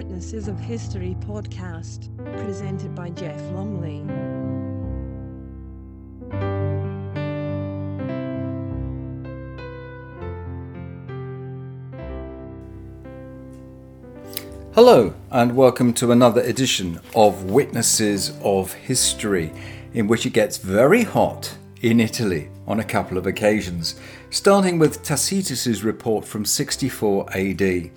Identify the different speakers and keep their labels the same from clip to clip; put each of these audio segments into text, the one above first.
Speaker 1: Witnesses of History podcast, presented by Jeff Lumley.
Speaker 2: Hello, and welcome to another edition of Witnesses of History, in which it gets very hot in Italy on a couple of occasions, starting with Tacitus's report from 64 AD.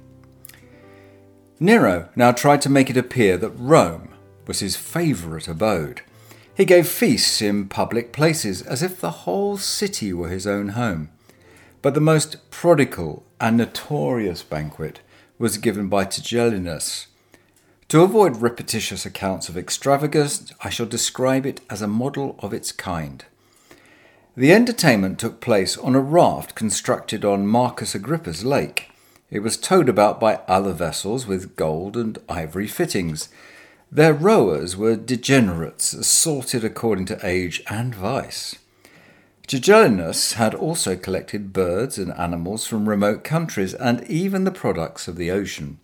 Speaker 2: Nero now tried to make it appear that Rome was his favourite abode. He gave feasts in public places as if the whole city were his own home. But the most prodigal and notorious banquet was given by Tigellinus. To avoid repetitious accounts of extravagance, I shall describe it as a model of its kind. The entertainment took place on a raft constructed on Marcus Agrippa's lake. It was towed about by other vessels with gold and ivory fittings. Their rowers were degenerates, assorted according to age and vice. Tigellinus had also collected birds and animals from remote countries and even the products of the ocean.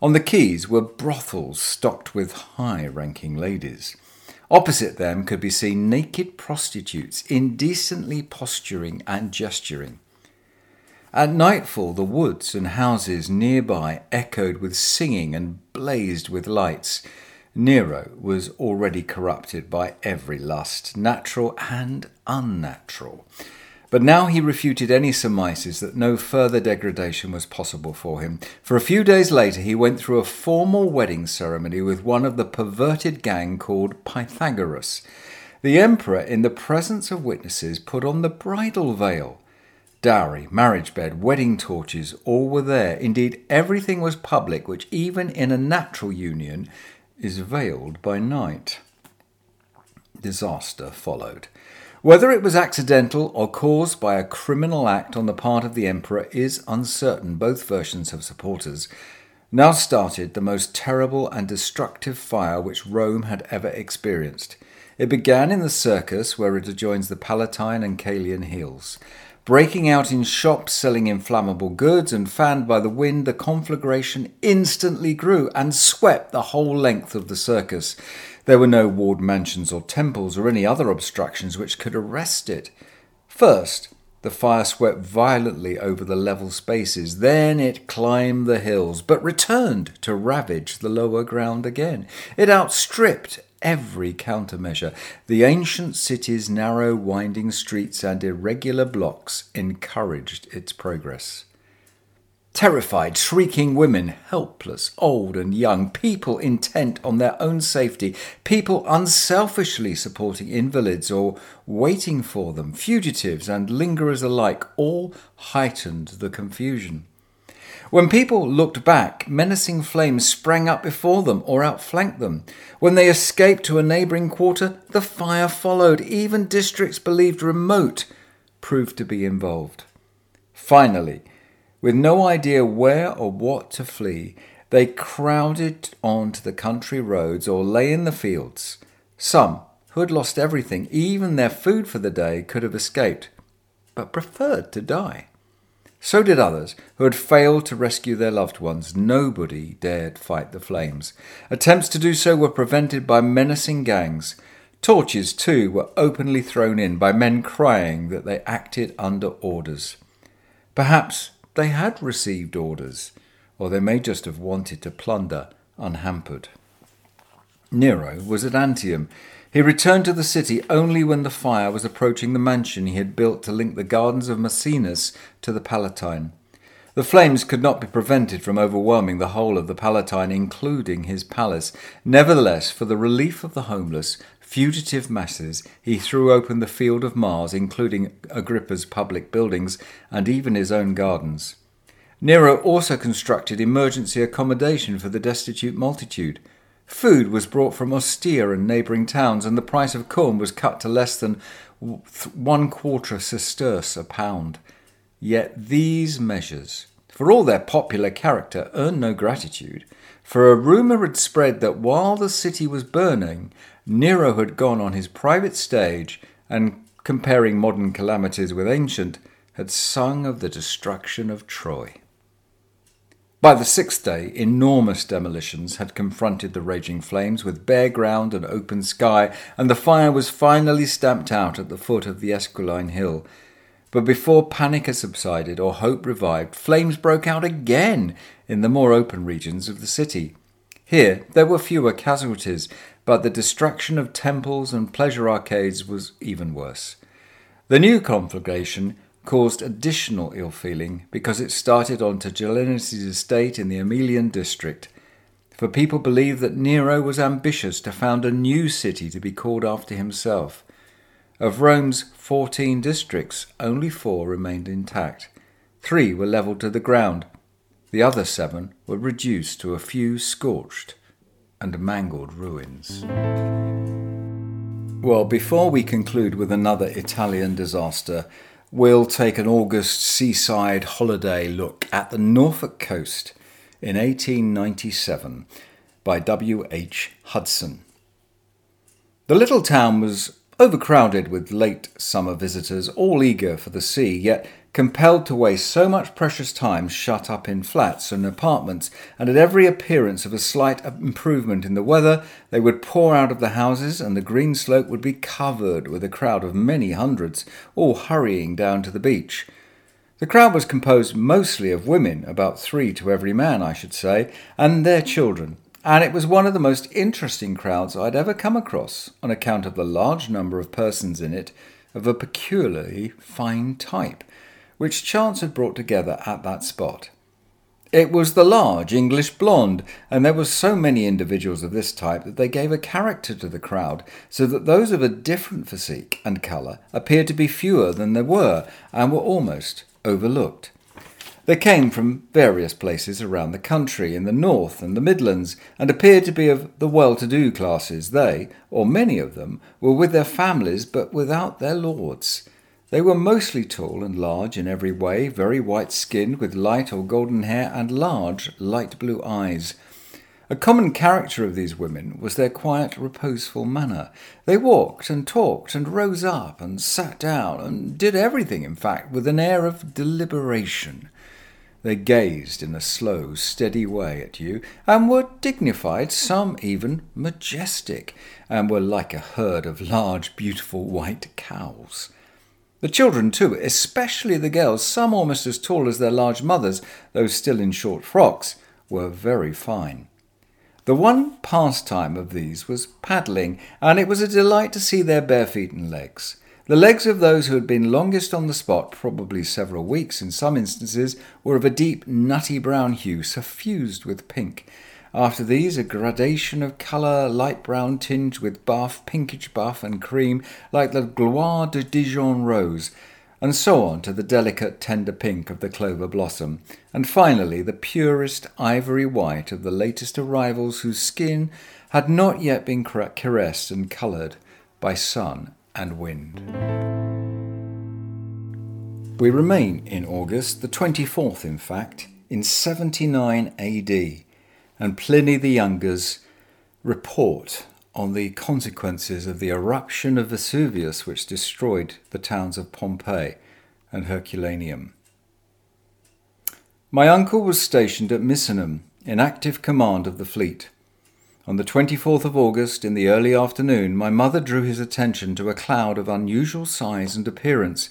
Speaker 2: On the quays were brothels stocked with high ranking ladies. Opposite them could be seen naked prostitutes indecently posturing and gesturing. At nightfall, the woods and houses nearby echoed with singing and blazed with lights. Nero was already corrupted by every lust, natural and unnatural. But now he refuted any surmises that no further degradation was possible for him. For a few days later, he went through a formal wedding ceremony with one of the perverted gang called Pythagoras. The emperor, in the presence of witnesses, put on the bridal veil. Dowry, marriage bed, wedding torches, all were there. Indeed, everything was public, which, even in a natural union, is veiled by night. Disaster followed. Whether it was accidental or caused by a criminal act on the part of the emperor is uncertain. Both versions have supporters. Now started the most terrible and destructive fire which Rome had ever experienced. It began in the circus where it adjoins the Palatine and Caelian hills. Breaking out in shops selling inflammable goods and fanned by the wind, the conflagration instantly grew and swept the whole length of the circus. There were no walled mansions or temples or any other obstructions which could arrest it. First, the fire swept violently over the level spaces, then it climbed the hills, but returned to ravage the lower ground again. It outstripped every countermeasure. The ancient city's narrow, winding streets and irregular blocks encouraged its progress. Terrified, shrieking women, helpless, old and young, people intent on their own safety, people unselfishly supporting invalids or waiting for them, fugitives and lingerers alike, all heightened the confusion. When people looked back, menacing flames sprang up before them or outflanked them. When they escaped to a neighbouring quarter, the fire followed. Even districts believed remote proved to be involved. Finally, with no idea where or what to flee, they crowded onto the country roads or lay in the fields. Some, who had lost everything, even their food for the day, could have escaped, but preferred to die. So did others who had failed to rescue their loved ones. Nobody dared fight the flames. Attempts to do so were prevented by menacing gangs. Torches, too, were openly thrown in by men crying that they acted under orders. Perhaps they had received orders, or they may just have wanted to plunder unhampered. Nero was at Antium. He returned to the city only when the fire was approaching the mansion he had built to link the gardens of Maecenas to the Palatine. The flames could not be prevented from overwhelming the whole of the Palatine, including his palace. Nevertheless, for the relief of the homeless, fugitive masses, he threw open the Field of Mars, including Agrippa's public buildings and even his own gardens. Nero also constructed emergency accommodation for the destitute multitude. Food was brought from Ostia and neighbouring towns, and the price of corn was cut to less than one quarter sesterce a pound. Yet these measures, for all their popular character, earned no gratitude, for a rumour had spread that while the city was burning, Nero had gone on his private stage and, comparing modern calamities with ancient, had sung of the destruction of Troy. By the sixth day, enormous demolitions had confronted the raging flames with bare ground and open sky, and the fire was finally stamped out at the foot of the Esquiline Hill. But before panic had subsided or hope revived, flames broke out again in the more open regions of the city. Here there were fewer casualties, but the destruction of temples and pleasure arcades was even worse. The new conflagration caused additional ill feeling because it started on Tigellinus' estate in the Emilian district. For people believed that Nero was ambitious to found a new city to be called after himself. Of Rome's 14 districts, only four remained intact. Three were levelled to the ground. The other seven were reduced to a few scorched and mangled ruins. Well, before we conclude with another Italian disaster, we'll take an August seaside holiday look at the Norfolk coast in 1897 by W. H. Hudson. The little town was overcrowded with late summer visitors, all eager for the sea, yet compelled to waste so much precious time shut up in flats and apartments, and at every appearance of a slight improvement in the weather, they would pour out of the houses, and the green slope would be covered with a crowd of many hundreds, all hurrying down to the beach. The crowd was composed mostly of women, about three to every man, I should say, and their children, and it was one of the most interesting crowds I'd ever come across on account of the large number of persons in it of a peculiarly fine type which chance had brought together at that spot. It was the large English blonde, and there were so many individuals of this type that they gave a character to the crowd, so that those of a different physique and colour appeared to be fewer than there were, and were almost overlooked. They came from various places around the country, in the north and the Midlands, and appeared to be of the well to do classes. They, or many of them, were with their families but without their lords. They were mostly tall and large in every way, very white skinned, with light or golden hair and large, light blue eyes. A common character of these women was their quiet, reposeful manner. They walked and talked and rose up and sat down and did everything, in fact, with an air of deliberation. They gazed in a slow, steady way at you, and were dignified, some even majestic, and were like a herd of large, beautiful white cows. The children, too, especially the girls, some almost as tall as their large mothers, though still in short frocks, were very fine. The one pastime of these was paddling, and it was a delight to see their bare feet and legs. The legs of those who had been longest on the spot, probably several weeks in some instances, were of a deep nutty brown hue suffused with pink, after these, a gradation of colour, light brown tinged with buff, pinkish buff, and cream, like the Gloire de Dijon rose, and so on to the delicate tender pink of the clover blossom, and finally the purest ivory white of the latest arrivals whose skin had not yet been caressed and coloured by sun and wind. We remain in August, the 24th in fact, in 79 AD and Pliny the Younger's report on the consequences of the eruption of Vesuvius, which destroyed the towns of Pompeii and Herculaneum. My uncle was stationed at Misenum in active command of the fleet. On the 24th of August, in the early afternoon, my mother drew his attention to a cloud of unusual size and appearance.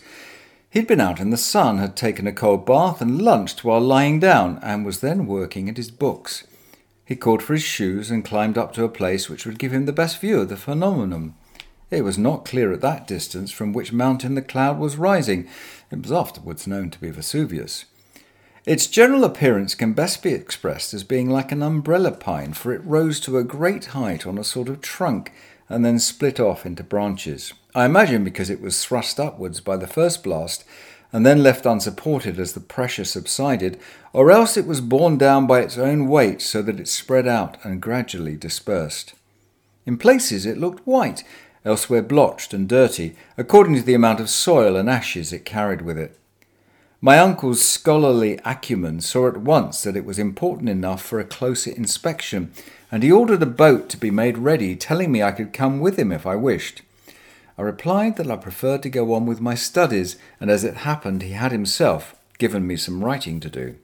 Speaker 2: He'd been out in the sun, had taken a cold bath, and lunched while lying down, and was then working at his books. He called for his shoes and climbed up to a place which would give him the best view of the phenomenon. It was not clear at that distance from which mountain the cloud was rising. It was afterwards known to be Vesuvius. Its general appearance can best be expressed as being like an umbrella pine, for it rose to a great height on a sort of trunk and then split off into branches. I imagine because it was thrust upwards by the first blast and then left unsupported as the pressure subsided, or else it was borne down by its own weight so that it spread out and gradually dispersed. In places it looked white, elsewhere blotched and dirty, according to the amount of soil and ashes it carried with it. My uncle's scholarly acumen saw at once that it was important enough for a closer inspection, and he ordered a boat to be made ready, telling me I could come with him if I wished. I replied that I preferred to go on with my studies, and as it happened, he had himself given me some writing to do.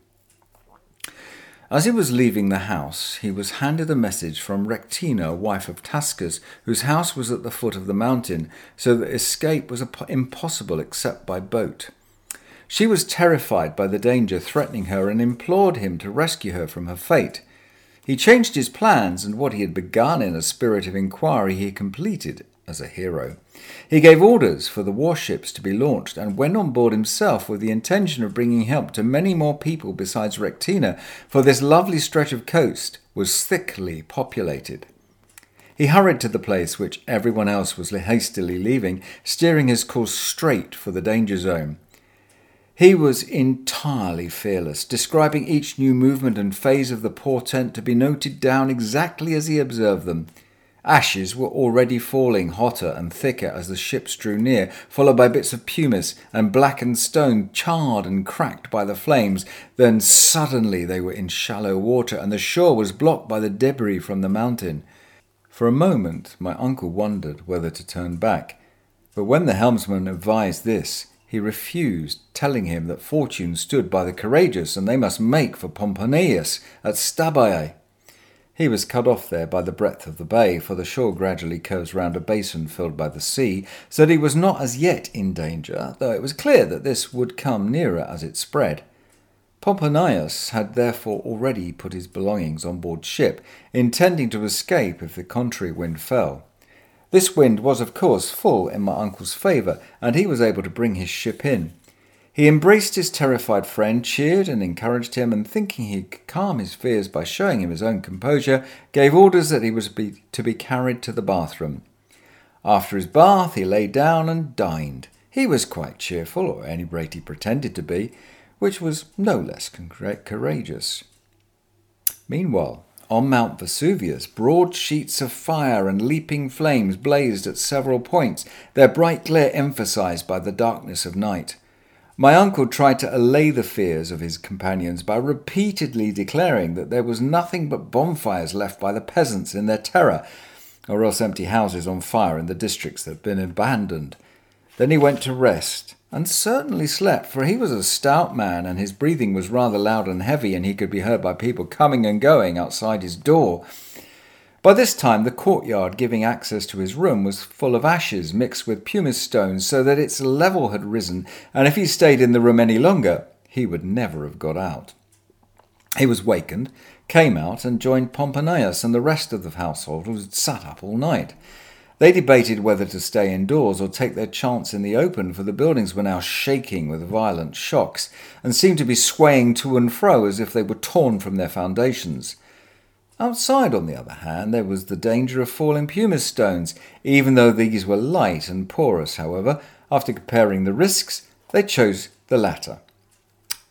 Speaker 2: As he was leaving the house, he was handed a message from Rectina, wife of Tascus, whose house was at the foot of the mountain, so that escape was impossible except by boat. She was terrified by the danger threatening her and implored him to rescue her from her fate. He changed his plans, and what he had begun in a spirit of inquiry he completed as a hero. He gave orders for the warships to be launched and went on board himself with the intention of bringing help to many more people besides Rectina, for this lovely stretch of coast was thickly populated. He hurried to the place which everyone else was hastily leaving, steering his course straight for the danger zone. He was entirely fearless, describing each new movement and phase of the portent to be noted down exactly as he observed them. Ashes were already falling hotter and thicker as the ships drew near, followed by bits of pumice and blackened stone charred and cracked by the flames. Then suddenly they were in shallow water, and the shore was blocked by the debris from the mountain. For a moment my uncle wondered whether to turn back, but when the helmsman advised this, he refused, telling him that fortune stood by the courageous and they must make for Pomponius at Stabiae. He was cut off there by the breadth of the bay, for the shore gradually curves round a basin filled by the sea, so that he was not as yet in danger, though it was clear that this would come nearer as it spread. Pomponius had therefore already put his belongings on board ship, intending to escape if the contrary wind fell. This wind was, of course, full in my uncle's favour, and he was able to bring his ship in. He embraced his terrified friend, cheered and encouraged him, and thinking he could calm his fears by showing him his own composure, gave orders that he was be, to be carried to the bathroom. After his bath, he lay down and dined. He was quite cheerful, or at any rate he pretended to be, which was no less courageous. Meanwhile, on Mount Vesuvius, broad sheets of fire and leaping flames blazed at several points, their bright glare emphasized by the darkness of night. My uncle tried to allay the fears of his companions by repeatedly declaring that there was nothing but bonfires left by the peasants in their terror, or else empty houses on fire in the districts that had been abandoned. Then he went to rest, and certainly slept, for he was a stout man, and his breathing was rather loud and heavy, and he could be heard by people coming and going outside his door. By this time, the courtyard giving access to his room was full of ashes mixed with pumice stones, so that its level had risen, and if he stayed in the room any longer, he would never have got out. He was wakened, came out, and joined Pomponius and the rest of the household, who had sat up all night. They debated whether to stay indoors or take their chance in the open, for the buildings were now shaking with violent shocks, and seemed to be swaying to and fro as if they were torn from their foundations. Outside, on the other hand, there was the danger of falling pumice stones. Even though these were light and porous, however, after comparing the risks, they chose the latter.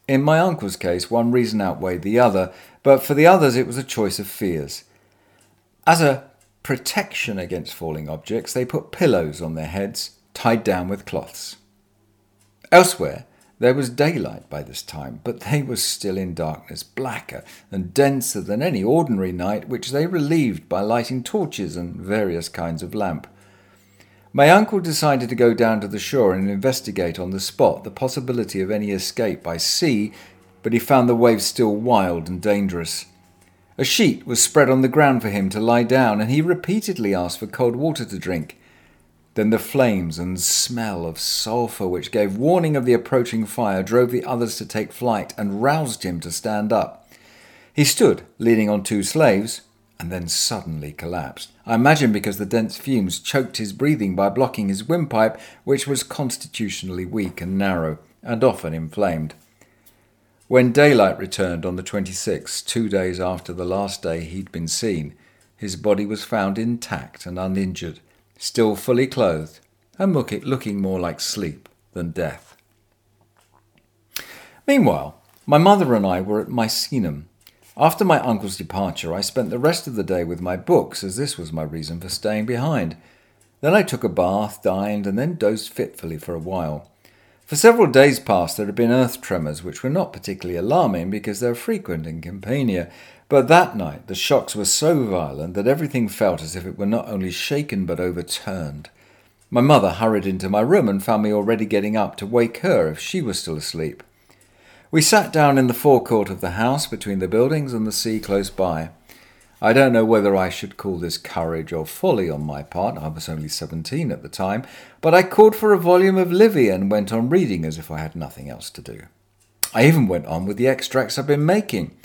Speaker 2: In my uncle's case, one reason outweighed the other, but for the others it was a choice of fears. As a protection against falling objects, they put pillows on their heads, tied down with cloths. Elsewhere, there was daylight by this time, but they were still in darkness, blacker and denser than any ordinary night, which they relieved by lighting torches and various kinds of lamp. My uncle decided to go down to the shore and investigate on the spot the possibility of any escape by sea, but he found the waves still wild and dangerous. A sheet was spread on the ground for him to lie down, and he repeatedly asked for cold water to drink. Then the flames and smell of sulphur, which gave warning of the approaching fire, drove the others to take flight and roused him to stand up. He stood, leaning on two slaves, and then suddenly collapsed. I imagine because the dense fumes choked his breathing by blocking his windpipe, which was constitutionally weak and narrow, and often inflamed. When daylight returned on the 26th, two days after the last day he'd been seen, his body was found intact and uninjured still fully clothed, and looking more like sleep than death. Meanwhile, my mother and I were at Misenum. After my uncle's departure, I spent the rest of the day with my books, as this was my reason for staying behind. Then I took a bath, dined, and then dozed fitfully for a while. For several days past there had been earth tremors, which were not particularly alarming because they are frequent in Campania, but that night the shocks were so violent that everything felt as if it were not only shaken but overturned. My mother hurried into my room and found me already getting up to wake her if she was still asleep. We sat down in the forecourt of the house between the buildings and the sea close by. I don't know whether I should call this courage or folly on my part, I was only seventeen at the time, but I called for a volume of Livy and went on reading as if I had nothing else to do. I even went on with the extracts I'd been making.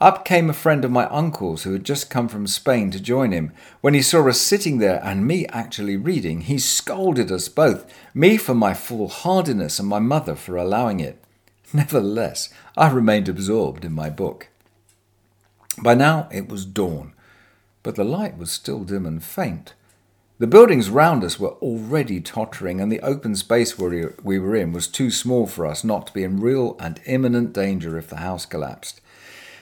Speaker 2: Up came a friend of my uncle's who had just come from Spain to join him. When he saw us sitting there and me actually reading, he scolded us both, me for my foolhardiness and my mother for allowing it. Nevertheless, I remained absorbed in my book. By now it was dawn, but the light was still dim and faint. The buildings round us were already tottering, and the open space where we were in was too small for us not to be in real and imminent danger if the house collapsed.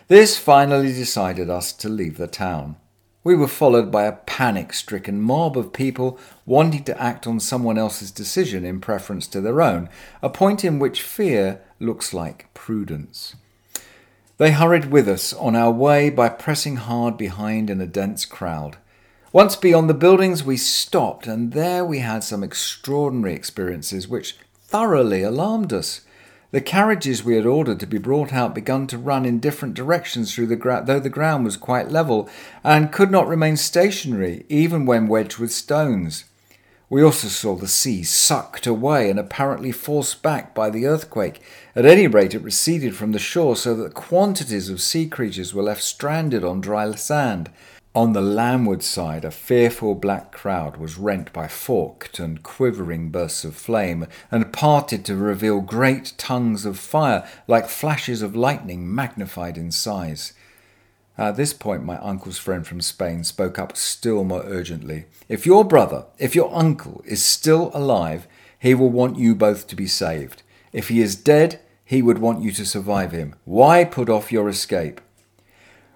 Speaker 2: This finally decided us to leave the town. We were followed by a panic stricken mob of people wanting to act on someone else's decision in preference to their own, a point in which fear looks like prudence. They hurried with us on our way by pressing hard behind in a dense crowd. Once beyond the buildings, we stopped, and there we had some extraordinary experiences which thoroughly alarmed us. The carriages we had ordered to be brought out began to run in different directions through the ground, though the ground was quite level, and could not remain stationary even when wedged with stones. We also saw the sea sucked away and apparently forced back by the earthquake. At any rate, it receded from the shore so that quantities of sea creatures were left stranded on dry sand. On the landward side, a fearful black crowd was rent by forked and quivering bursts of flame, and parted to reveal great tongues of fire, like flashes of lightning magnified in size. At this point, my uncle's friend from Spain spoke up still more urgently. If your brother, if your uncle, is still alive, he will want you both to be saved. If he is dead, he would want you to survive him. Why put off your escape?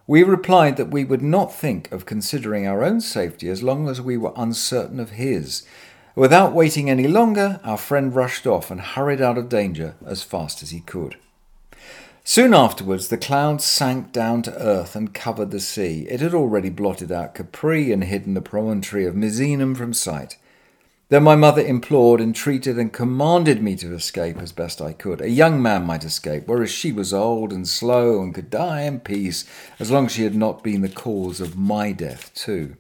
Speaker 2: We replied that we would not think of considering our own safety as long as we were uncertain of his. Without waiting any longer, our friend rushed off and hurried out of danger as fast as he could. Soon afterwards, the clouds sank down to earth and covered the sea. It had already blotted out Capri and hidden the promontory of Misenum from sight. Then my mother implored, entreated, and commanded me to escape as best I could. A young man might escape, whereas she was old and slow and could die in peace as long as she had not been the cause of my death, too.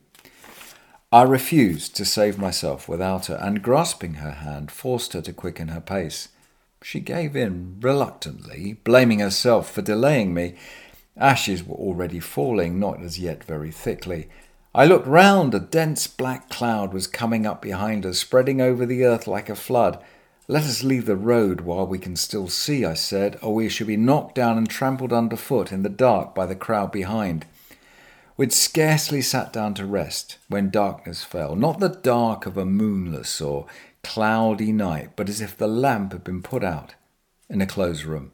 Speaker 2: I refused to save myself without her, and grasping her hand, forced her to quicken her pace. She gave in reluctantly, blaming herself for delaying me. Ashes were already falling, not as yet very thickly. I looked round. A dense black cloud was coming up behind us, spreading over the earth like a flood. Let us leave the road while we can still see, I said, or we shall be knocked down and trampled underfoot in the dark by the crowd behind. We'd scarcely sat down to rest when darkness fell, not the dark of a moonless or cloudy night, but as if the lamp had been put out in a closed room.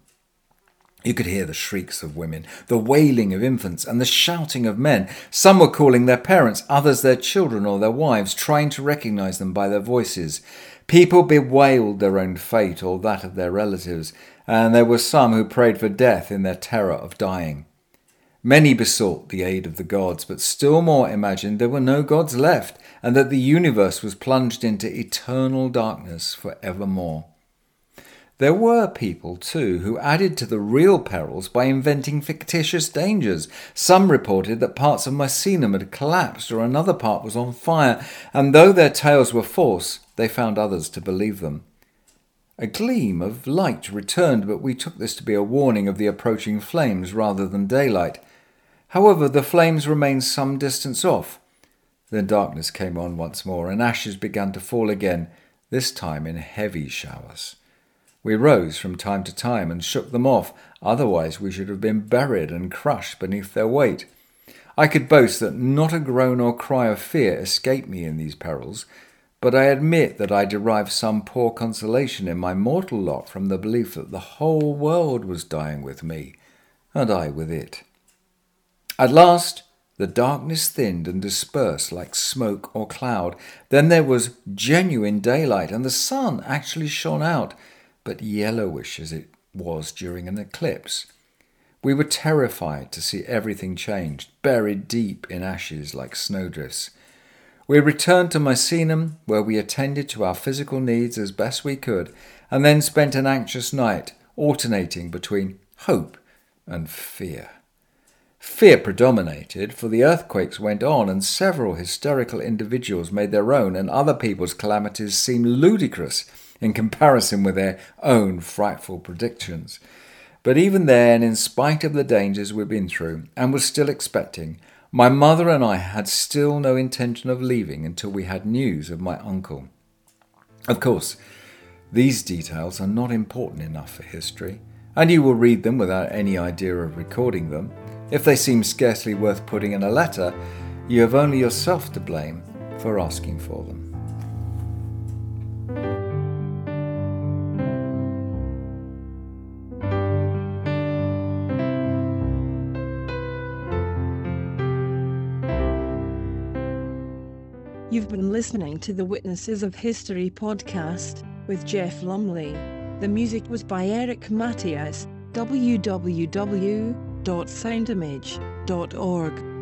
Speaker 2: You could hear the shrieks of women, the wailing of infants, and the shouting of men. Some were calling their parents, others their children or their wives, trying to recognize them by their voices. People bewailed their own fate or that of their relatives, and there were some who prayed for death in their terror of dying. Many besought the aid of the gods, but still more imagined there were no gods left, and that the universe was plunged into eternal darkness for evermore. There were people, too, who added to the real perils by inventing fictitious dangers. Some reported that parts of Misenum had collapsed or another part was on fire, and though their tales were false, they found others to believe them. A gleam of light returned, but we took this to be a warning of the approaching flames rather than daylight. However, the flames remained some distance off. Then darkness came on once more, and ashes began to fall again, this time in heavy showers. We rose from time to time and shook them off, otherwise we should have been buried and crushed beneath their weight. I could boast that not a groan or cry of fear escaped me in these perils, but I admit that I derived some poor consolation in my mortal lot from the belief that the whole world was dying with me, and I with it. At last, the darkness thinned and dispersed like smoke or cloud. Then there was genuine daylight, and the sun actually shone out, but yellowish as it was during an eclipse. We were terrified to see everything changed, buried deep in ashes like snowdrifts. We returned to Misenum, where we attended to our physical needs as best we could, and then spent an anxious night, alternating between hope and fear. Fear predominated, for the earthquakes went on, and several hysterical individuals made their own and other people's calamities seem ludicrous in comparison with their own frightful predictions. But even then, in spite of the dangers we'd been through and were still expecting, my mother and I had still no intention of leaving until we had news of my uncle. Of course, these details are not important enough for history, and you will read them without any idea of recording them. If they seem scarcely worth putting in a letter, you have only yourself to blame for asking for them.
Speaker 1: You've been listening to the Witnesses of History podcast with Jeff Lumley. The music was by Eric Matthews, www.soundimage.org.